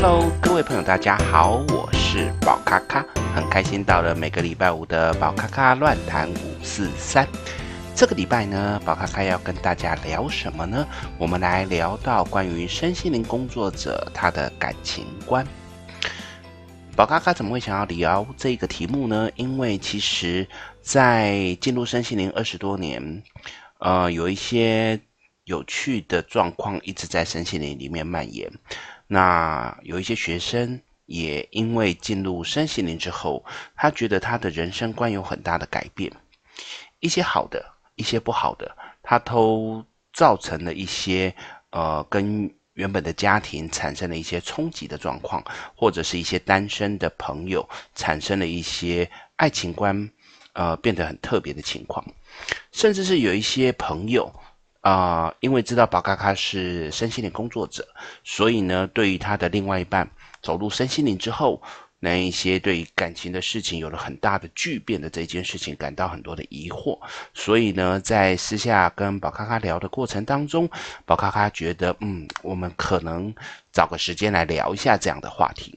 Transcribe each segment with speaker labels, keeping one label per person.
Speaker 1: Hello，各位朋友，大家好，我是宝咖咖，很开心到了每个礼拜五的宝咖咖乱谈五四三。这个礼拜呢，宝咖咖要跟大家聊什么呢？我们来聊到关于身心灵工作者他的感情观。宝咖咖怎么会想要聊这个题目呢？因为其实，在进入身心灵二十多年，呃，有一些。有趣的状况一直在身心灵里面蔓延。那有一些学生也因为进入身心灵之后，他觉得他的人生观有很大的改变，一些好的，一些不好的，他都造成了一些呃跟原本的家庭产生了一些冲击的状况，或者是一些单身的朋友产生了一些爱情观呃变得很特别的情况，甚至是有一些朋友。啊、因为知道宝咖咖是身心灵工作者，所以呢，对于他的另外一半走入身心灵之后，那一些对于感情的事情有了很大的巨变的这件事情，感到很多的疑惑。所以呢，在私下跟宝咖咖聊的过程当中，宝咖咖觉得，嗯，我们可能找个时间来聊一下这样的话题。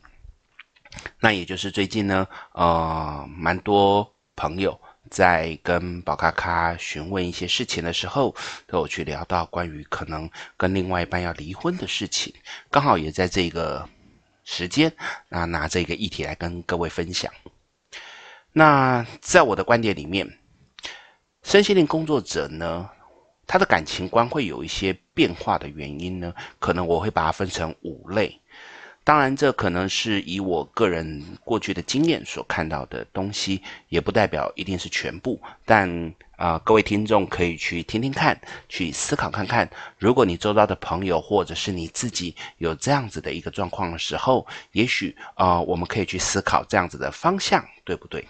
Speaker 1: 那也就是最近呢，呃，蛮多朋友。在跟宝咖咖询问一些事情的时候，都有去聊到关于可能跟另外一半要离婚的事情，刚好也在这个时间，那拿这个议题来跟各位分享。那在我的观点里面，身心灵工作者呢，他的感情观会有一些变化的原因呢，可能我会把它分成五类。当然，这可能是以我个人过去的经验所看到的东西，也不代表一定是全部。但啊、各位听众可以去听听看，去思考看看。如果你周遭的朋友或者是你自己有这样子的一个状况的时候，也许啊、我们可以去思考这样子的方向，对不对？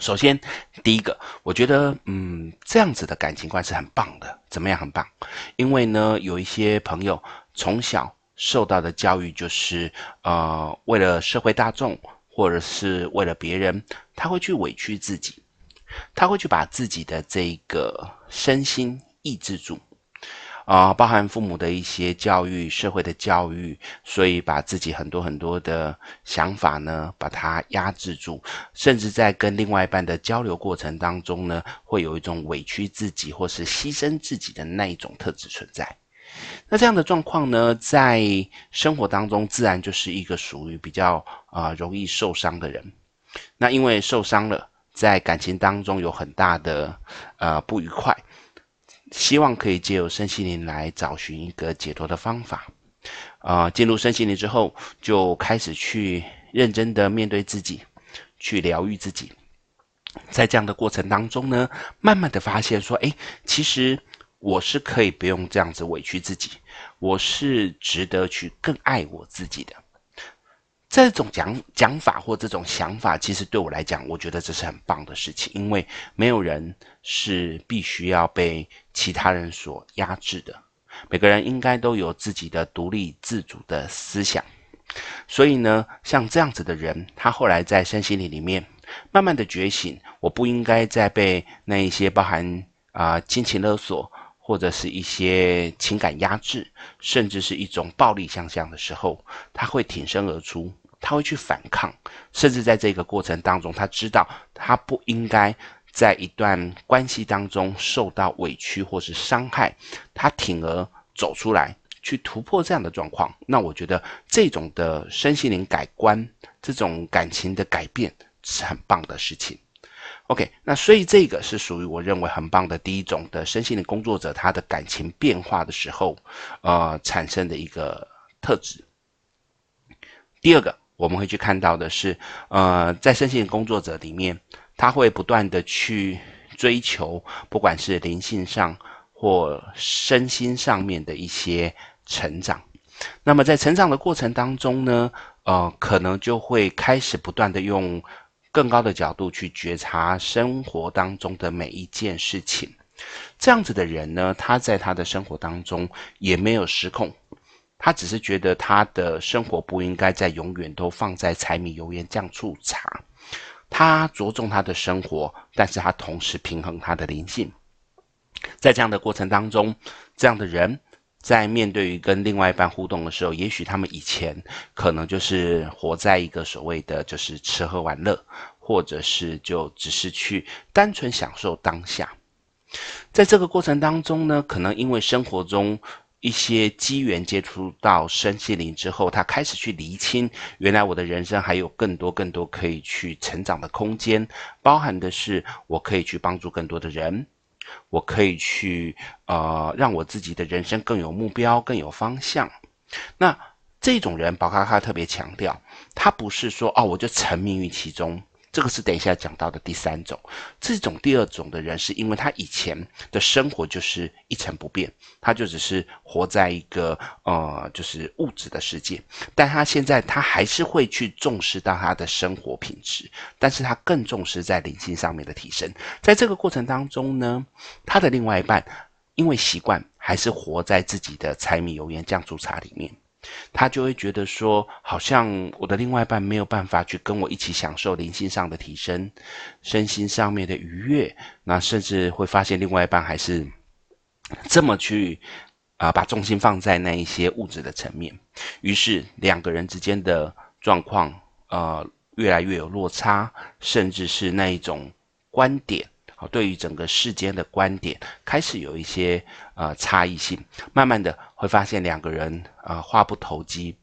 Speaker 1: 首先，第一个，我觉得，嗯，这样子的感情观是很棒的。怎么样？很棒？因为呢，有一些朋友从小。受到的教育就是，呃，为了社会大众，或者是为了别人，他会去委屈自己，他会去把自己的这个身心抑制住，啊、包含父母的一些教育、社会的教育，所以把自己很多很多的想法呢，把它压制住，甚至在跟另外一半的交流过程当中呢，会有一种委屈自己或是牺牲自己的那一种特质存在。那这样的状况呢，在生活当中自然就是一个属于比较啊、容易受伤的人。那因为受伤了，在感情当中有很大的呃不愉快，希望可以借由身心灵来找寻一个解脱的方法。啊、呃，进入身心灵之后，就开始去认真的面对自己，去疗愈自己。在这样的过程当中呢，慢慢的发现说，哎，其实。我是可以不用这样子委屈自己，我是值得去更爱我自己的。这种讲讲法或这种想法，其实对我来讲，我觉得这是很棒的事情，因为没有人是必须要被其他人所压制的，每个人应该都有自己的独立自主的思想。所以呢，像这样子的人，他后来在身心灵里面慢慢的觉醒，我不应该再被那一些包含啊、呃、亲情勒索。或者是一些情感压制，甚至是一种暴力相向的时候，他会挺身而出，他会去反抗，甚至在这个过程当中，他知道他不应该在一段关系当中受到委屈或是伤害，他挺而走出来，去突破这样的状况。那我觉得这种的身心灵改观，这种感情的改变是很棒的事情。OK，那所以这个是属于我认为很棒的第一种的身心灵工作者，他的感情变化的时候，呃，产生的一个特质。第二个，我们会去看到的是，呃，在身心灵工作者里面，他会不断的去追求，不管是灵性上或身心上面的一些成长。那么在成长的过程当中呢，呃，可能就会开始不断的用。更高的角度去觉察生活当中的每一件事情，这样子的人呢，他在他的生活当中也没有失控，他只是觉得他的生活不应该再永远都放在柴米油盐酱醋茶，他着重他的生活，但是他同时平衡他的灵性，在这样的过程当中，这样的人在面对于跟另外一半互动的时候，也许他们以前可能就是活在一个所谓的就是吃喝玩乐，或者是就只是去单纯享受当下。在这个过程当中呢，可能因为生活中一些机缘接触到身心灵之后，他开始去厘清，原来我的人生还有更多更多可以去成长的空间，包含的是我可以去帮助更多的人。我可以去，呃，让我自己的人生更有目标、更有方向。那这种人，宝咖咖特别强调，他不是说哦，我就沉迷于其中。这个是等一下讲到的第三种，这种第二种的人，是因为他以前的生活就是一成不变，他就只是活在一个呃，就是物质的世界，但他现在他还是会去重视到他的生活品质，但是他更重视在灵性上面的提升。在这个过程当中呢，他的另外一半因为习惯还是活在自己的柴米油盐酱醋茶里面。他就会觉得说，好像我的另外一半没有办法去跟我一起享受灵性上的提升，身心上面的愉悦，那甚至会发现另外一半还是这么去啊、把重心放在那一些物质的层面，于是两个人之间的状况呃越来越有落差，甚至是那一种观点。对于整个世间的观点开始有一些呃差异性，慢慢的会发现两个人、呃、话不投机，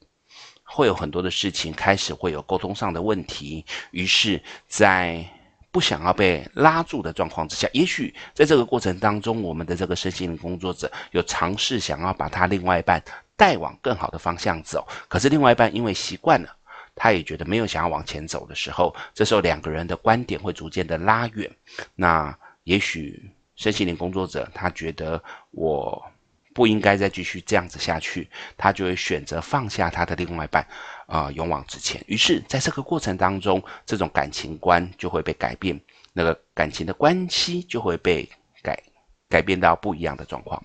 Speaker 1: 会有很多的事情开始会有沟通上的问题。于是，在不想要被拉住的状况之下，也许在这个过程当中，我们的这个身心灵工作者有尝试想要把他另外一半带往更好的方向走，可是另外一半因为习惯了。他也觉得没有想要往前走的时候，这时候两个人的观点会逐渐的拉远。那也许身心灵工作者他觉得我不应该再继续这样子下去，他就会选择放下他的另外一半，啊、勇往直前。于是，在这个过程当中，这种感情观就会被改变，那个感情的关系就会被改改变到不一样的状况。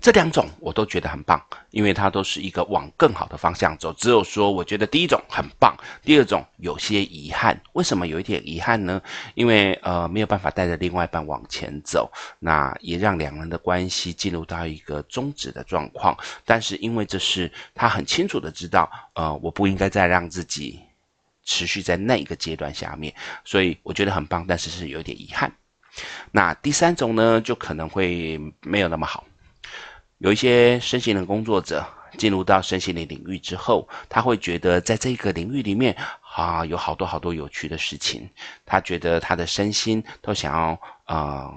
Speaker 1: 这两种我都觉得很棒，因为它都是一个往更好的方向走。只有说，我觉得第一种很棒，第二种有些遗憾。为什么有一点遗憾呢？因为呃没有办法带着另外一半往前走，那也让两人的关系进入到一个终止的状况。但是因为这是他很清楚的知道，呃我不应该再让自己持续在那一个阶段下面，所以我觉得很棒，但是是有点遗憾。那第三种呢，就可能会没有那么好。有一些身心灵工作者进入到身心灵领域之后，他会觉得在这个领域里面啊，有好多好多有趣的事情。他觉得他的身心都想要啊、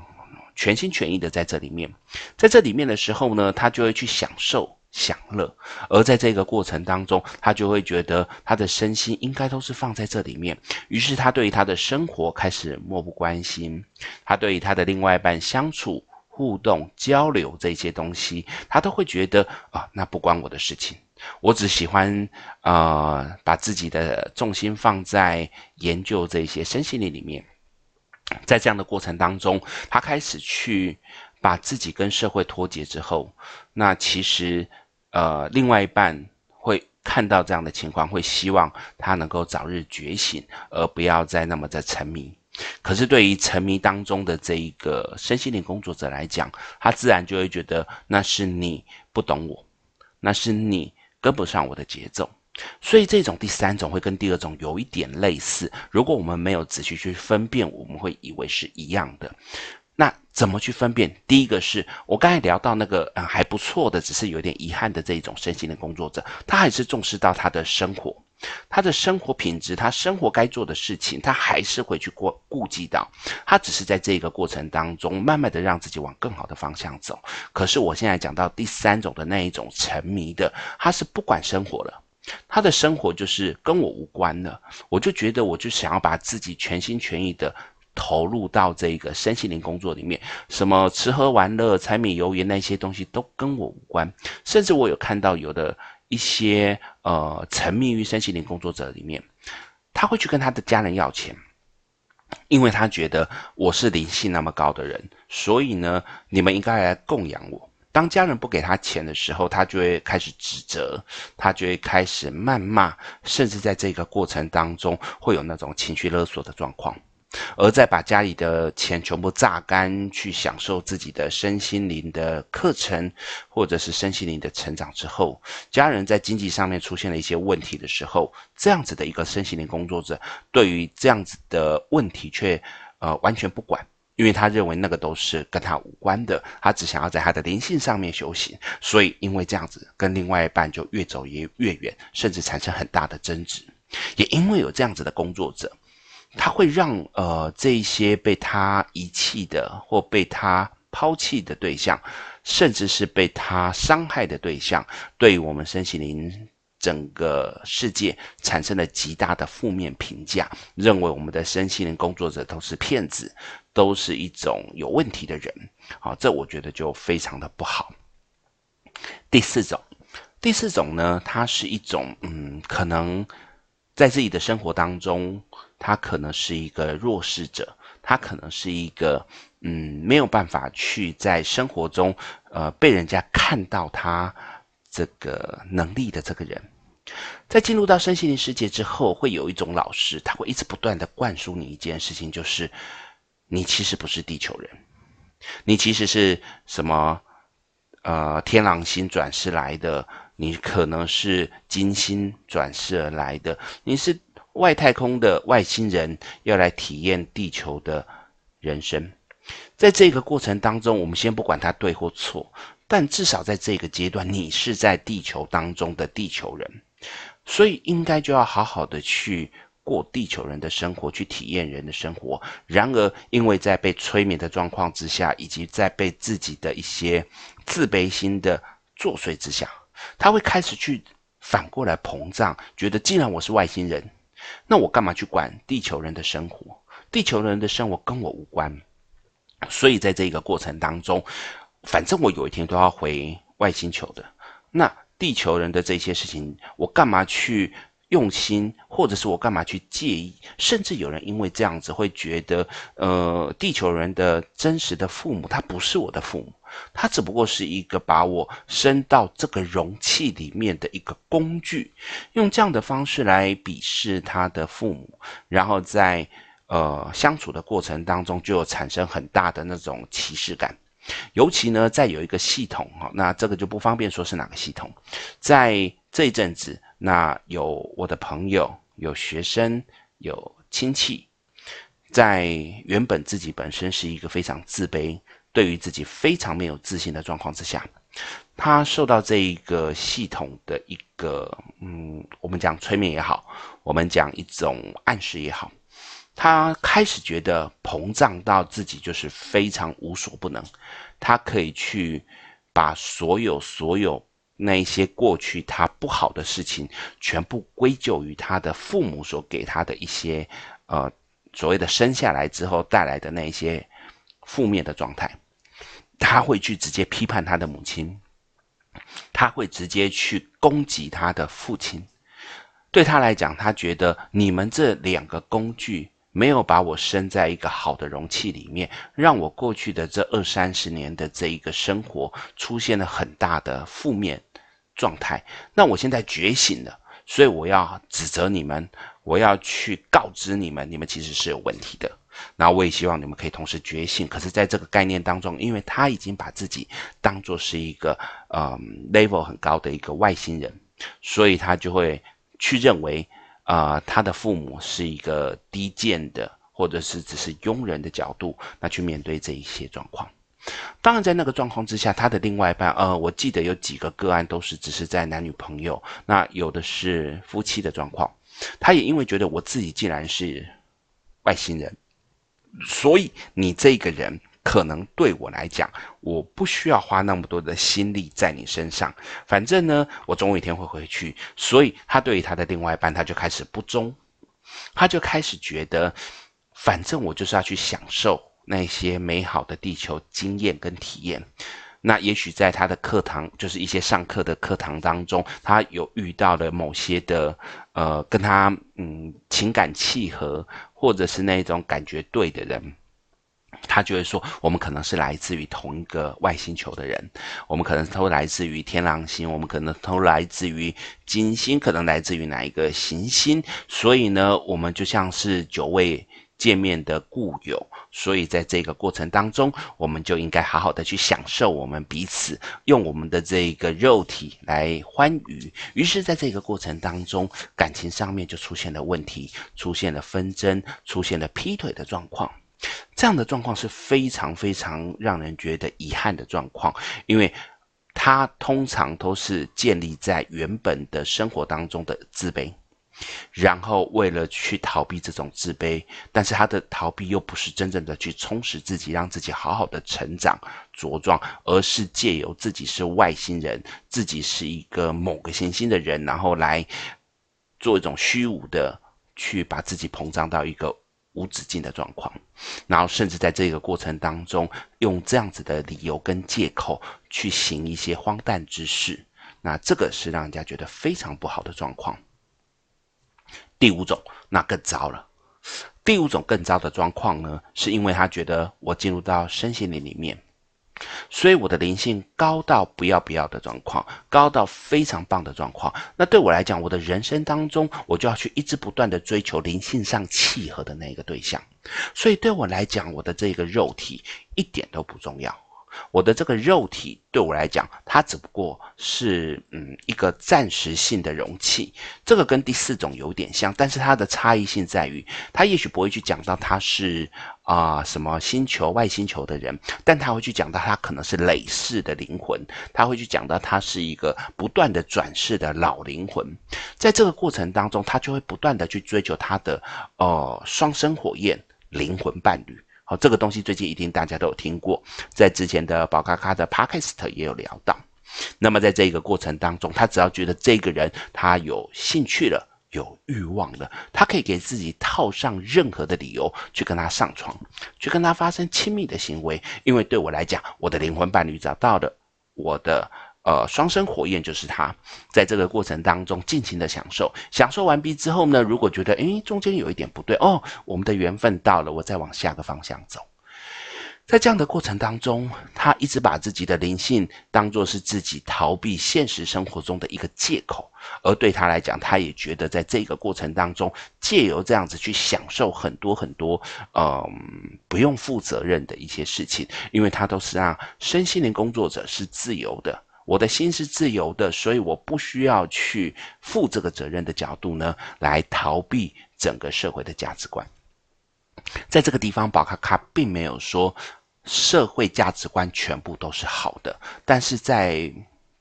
Speaker 1: 全心全意的在这里面。在这里面的时候呢，他就会去享受享乐。而在这个过程当中，他就会觉得他的身心应该都是放在这里面。于是他对于他的生活开始漠不关心，他对于他的另外一半相处。互动交流这些东西，他都会觉得啊，那不关我的事情。我只喜欢、呃，把自己的重心放在研究这些身心灵里面。在这样的过程当中，他开始去把自己跟社会脱节之后，那其实呃，另外一半会看到这样的情况，会希望他能够早日觉醒，而不要再那么的沉迷。可是，对于沉迷当中的这一个身心灵工作者来讲，他自然就会觉得那是你不懂我，那是你跟不上我的节奏。所以，这种第三种会跟第二种有一点类似。如果我们没有仔细去分辨，我们会以为是一样的。那怎么去分辨？第一个是我刚才聊到那个嗯还不错的，只是有点遗憾的这一种身心灵工作者，他还是重视到他的生活。他的生活品质，他生活该做的事情，他还是会去过顾及到。他只是在这个过程当中，慢慢的让自己往更好的方向走。可是我现在讲到第三种的那一种沉迷的，他是不管生活了，他的生活就是跟我无关了。我就觉得，我就想要把自己全心全意的投入到这个身心灵工作里面，什么吃喝玩乐、柴米油盐那些东西都跟我无关。甚至我有看到有的。一些呃沉迷于身心灵工作者里面，他会去跟他的家人要钱，因为他觉得我是灵性那么高的人，所以呢，你们应该来供养我。当家人不给他钱的时候，他就会开始指责，他就会开始谩骂，甚至在这个过程当中会有那种情绪勒索的状况。而在把家里的钱全部榨干，去享受自己的身心灵的课程，或者是身心灵的成长之后，家人在经济上面出现了一些问题的时候，这样子的一个身心灵工作者，对于这样子的问题却呃完全不管，因为他认为那个都是跟他无关的，他只想要在他的灵性上面修行，所以因为这样子跟另外一半就越走越越远，甚至产生很大的争执，也因为有这样子的工作者。他会让呃这一些被他遗弃的或被他抛弃的对象，甚至是被他伤害的对象，对于我们身心灵整个世界产生了极大的负面评价，认为我们的身心灵工作者都是骗子，都是一种有问题的人。好，这我觉得就非常的不好。第四种，第四种呢，它是一种嗯，可能在自己的生活当中。他可能是一个弱势者，他可能是一个嗯没有办法去在生活中呃被人家看到他这个能力的这个人，在进入到身心灵世界之后，会有一种老师，他会一直不断的灌输你一件事情，就是你其实不是地球人，你其实是什么呃天狼星转世来的，你可能是金星转世而来的，你是。外太空的外星人要来体验地球的人生，在这个过程当中，我们先不管他对或错，但至少在这个阶段，你是在地球当中的地球人，所以应该就要好好的去过地球人的生活，去体验人的生活。然而，因为在被催眠的状况之下，以及在被自己的一些自卑心的作祟之下，他会开始去反过来膨胀，觉得既然我是外星人。那我干嘛去管地球人的生活？地球人的生活跟我无关。所以在这个过程当中，反正我有一天都要回外星球的。那地球人的这些事情，我干嘛去用心，或者是我干嘛去介意？甚至有人因为这样子会觉得，呃，地球人的真实的父母，他不是我的父母。他只不过是一个把我生到这个容器里面的一个工具，用这样的方式来鄙视他的父母，然后在呃相处的过程当中就有产生很大的那种歧视感。尤其呢，在有一个系统哈，那这个就不方便说是哪个系统。在这一阵子，那有我的朋友、有学生、有亲戚，在原本自己本身是一个非常自卑。对于自己非常没有自信的状况之下，他受到这一个系统的一个，嗯，我们讲催眠也好，我们讲一种暗示也好，他开始觉得膨胀到自己就是非常无所不能，他可以去把所有所有那一些过去他不好的事情，全部归咎于他的父母所给他的一些，呃，所谓的生下来之后带来的那一些负面的状态。他会去直接批判他的母亲，他会直接去攻击他的父亲。对他来讲，他觉得你们这两个工具没有把我生在一个好的容器里面，让我过去的这二三十年的这一个生活出现了很大的负面状态。那我现在觉醒了，所以我要指责你们，我要去告知你们，你们其实是有问题的。那我也希望你们可以同时觉醒。可是，在这个概念当中，因为他已经把自己当作是一个嗯 level 很高的一个外星人，所以他就会去认为啊、呃，他的父母是一个低贱的，或者是只是佣人的角度，那去面对这一些状况。当然，在那个状况之下，他的另外一半，呃，我记得有几个个案都是只是在男女朋友，那有的是夫妻的状况。他也因为觉得我自己既然是外星人。所以你这个人可能对我来讲，我不需要花那么多的心力在你身上。反正呢，我总有一天会回去。所以他对于他的另外一半，他就开始不忠，他就开始觉得，反正我就是要去享受那些美好的地球经验跟体验。那也许在他的课堂，就是一些上课的课堂当中，他有遇到了某些的，呃，跟他嗯情感契合，或者是那种感觉对的人，他就会说，我们可能是来自于同一个外星球的人，我们可能都来自于天狼星，我们可能都来自于金星，可能来自于哪一个行星，所以呢，我们就像是九位见面的故友，所以在这个过程当中，我们就应该好好的去享受我们彼此，用我们的这个肉体来欢愉。于是，在这个过程当中，感情上面就出现了问题，出现了纷争，出现了劈腿的状况。这样的状况是非常非常让人觉得遗憾的状况，因为它通常都是建立在原本的生活当中的自卑。然后为了去逃避这种自卑，但是他的逃避又不是真正的去充实自己，让自己好好的成长茁壮，而是借由自己是外星人，自己是一个某个行星的人，然后来做一种虚无的去把自己膨胀到一个无止境的状况，然后甚至在这个过程当中，用这样子的理由跟借口去行一些荒诞之事，那这个是让人家觉得非常不好的状况。第五种，那更糟了。第五种更糟的状况呢，是因为他觉得我进入到身心灵里面，所以我的灵性高到不要不要的状况，高到非常棒的状况。那对我来讲，我的人生当中，我就要去一直不断的追求灵性上契合的那个对象。所以对我来讲，我的这个肉体一点都不重要。我的这个肉体对我来讲，它只不过是嗯一个暂时性的容器。这个跟第四种有点像，但是它的差异性在于，它也许不会去讲到它是啊、什么星球外星球的人，但他会去讲到他可能是累世的灵魂，他会去讲到他是一个不断的转世的老灵魂。在这个过程当中，他就会不断的去追求他的呃双生火焰灵魂伴侣。好，这个东西最近一定大家都有听过，在之前的宝咖咖的 Podcast 也有聊到。那么在这个过程当中，他只要觉得这个人他有兴趣了、有欲望了，他可以给自己套上任何的理由去跟他上床，去跟他发生亲密的行为。因为对我来讲，我的灵魂伴侣找到了我的。呃，双生火焰就是他，在这个过程当中尽情的享受，享受完毕之后呢，如果觉得诶中间有一点不对哦，我们的缘分到了，我再往下个方向走。在这样的过程当中，他一直把自己的灵性当作是自己逃避现实生活中的一个借口，而对他来讲，他也觉得在这个过程当中，借由这样子去享受很多很多，嗯，不用负责任的一些事情，因为他都是让身心灵工作者是自由的。我的心是自由的，所以我不需要去负这个责任的角度呢，来逃避整个社会的价值观。在这个地方，宝卡卡并没有说社会价值观全部都是好的，但是在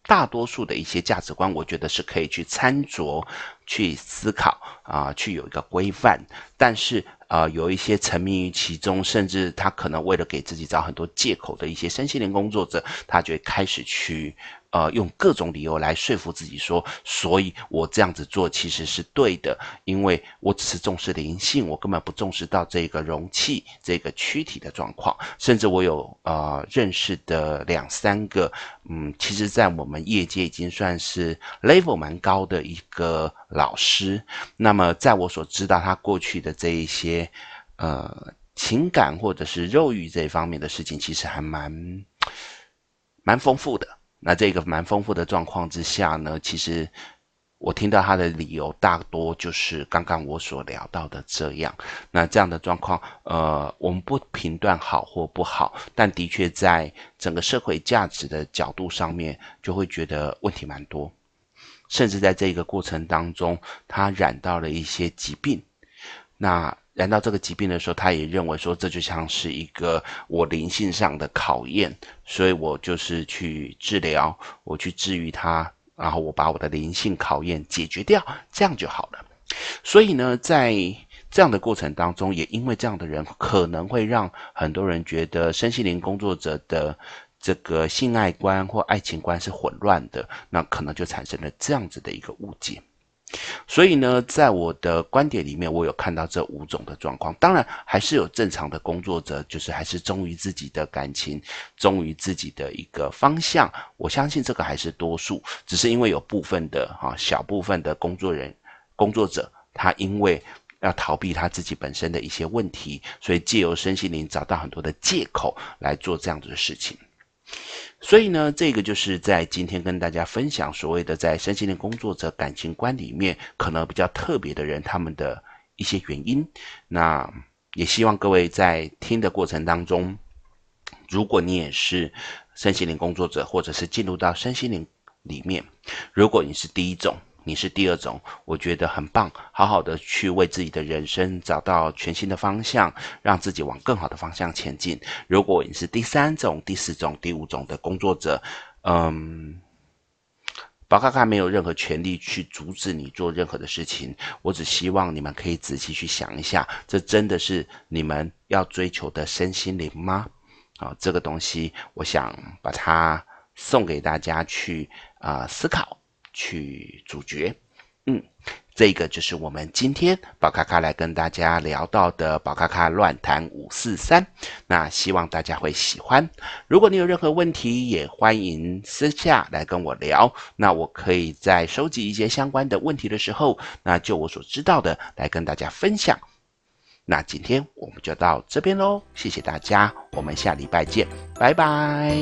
Speaker 1: 大多数的一些价值观，我觉得是可以去参酌、去思考啊、去有一个规范。但是，呃，有一些沉迷于其中，甚至他可能为了给自己找很多借口的一些身心灵工作者，他就会开始去。呃，用各种理由来说服自己说，所以我这样子做其实是对的，因为我只是重视灵性，我根本不重视到这个容器、这个躯体的状况。甚至我有呃认识的两三个，嗯，其实在我们业界已经算是 level 蛮高的一个老师。那么在我所知道他过去的这一些呃情感或者是肉欲这方面的事情，其实还蛮蛮丰富的。那这个蛮丰富的状况之下呢，其实我听到他的理由大多就是刚刚我所聊到的这样。那这样的状况，呃，我们不评断好或不好，但的确在整个社会价值的角度上面，就会觉得问题蛮多。甚至在这个过程当中，他染到了一些疾病。那来到这个疾病的时候，他也认为说，这就像是一个我灵性上的考验，所以我就是去治疗，我去治愈他，然后我把我的灵性考验解决掉，这样就好了。所以呢，在这样的过程当中，也因为这样的人可能会让很多人觉得身心灵工作者的这个性爱观或爱情观是混乱的，那可能就产生了这样子的一个误解。所以呢，在我的观点里面，我有看到这五种的状况。当然，还是有正常的工作者，就是还是忠于自己的感情，忠于自己的一个方向。我相信这个还是多数，只是因为有部分的哈小部分的工作人工作者，他因为要逃避他自己本身的一些问题，所以借由身心灵找到很多的借口来做这样子的事情。所以呢，这个就是在今天跟大家分享所谓的在身心灵工作者感情观里面可能比较特别的人，他们的一些原因。那也希望各位在听的过程当中，如果你也是身心灵工作者，或者是进入到身心灵里面，如果你是第一种，你是第二种，我觉得很棒，好好的去为自己的人生找到全新的方向，让自己往更好的方向前进。如果你是第三种、第四种、第五种的工作者，嗯。宝咖咖没有任何权利去阻止你做任何的事情，我只希望你们可以仔细去想一下，这真的是你们要追求的身心灵吗？啊，这个东西，我想把它送给大家去啊、思考，去主角，嗯。这个就是我们今天宝咖咖来跟大家聊到的宝咖咖乱谈五四三，那希望大家会喜欢。如果你有任何问题，也欢迎私下来跟我聊。那我可以在收集一些相关的问题的时候，那就我所知道的来跟大家分享。那今天我们就到这边喽，谢谢大家，我们下礼拜见，拜拜。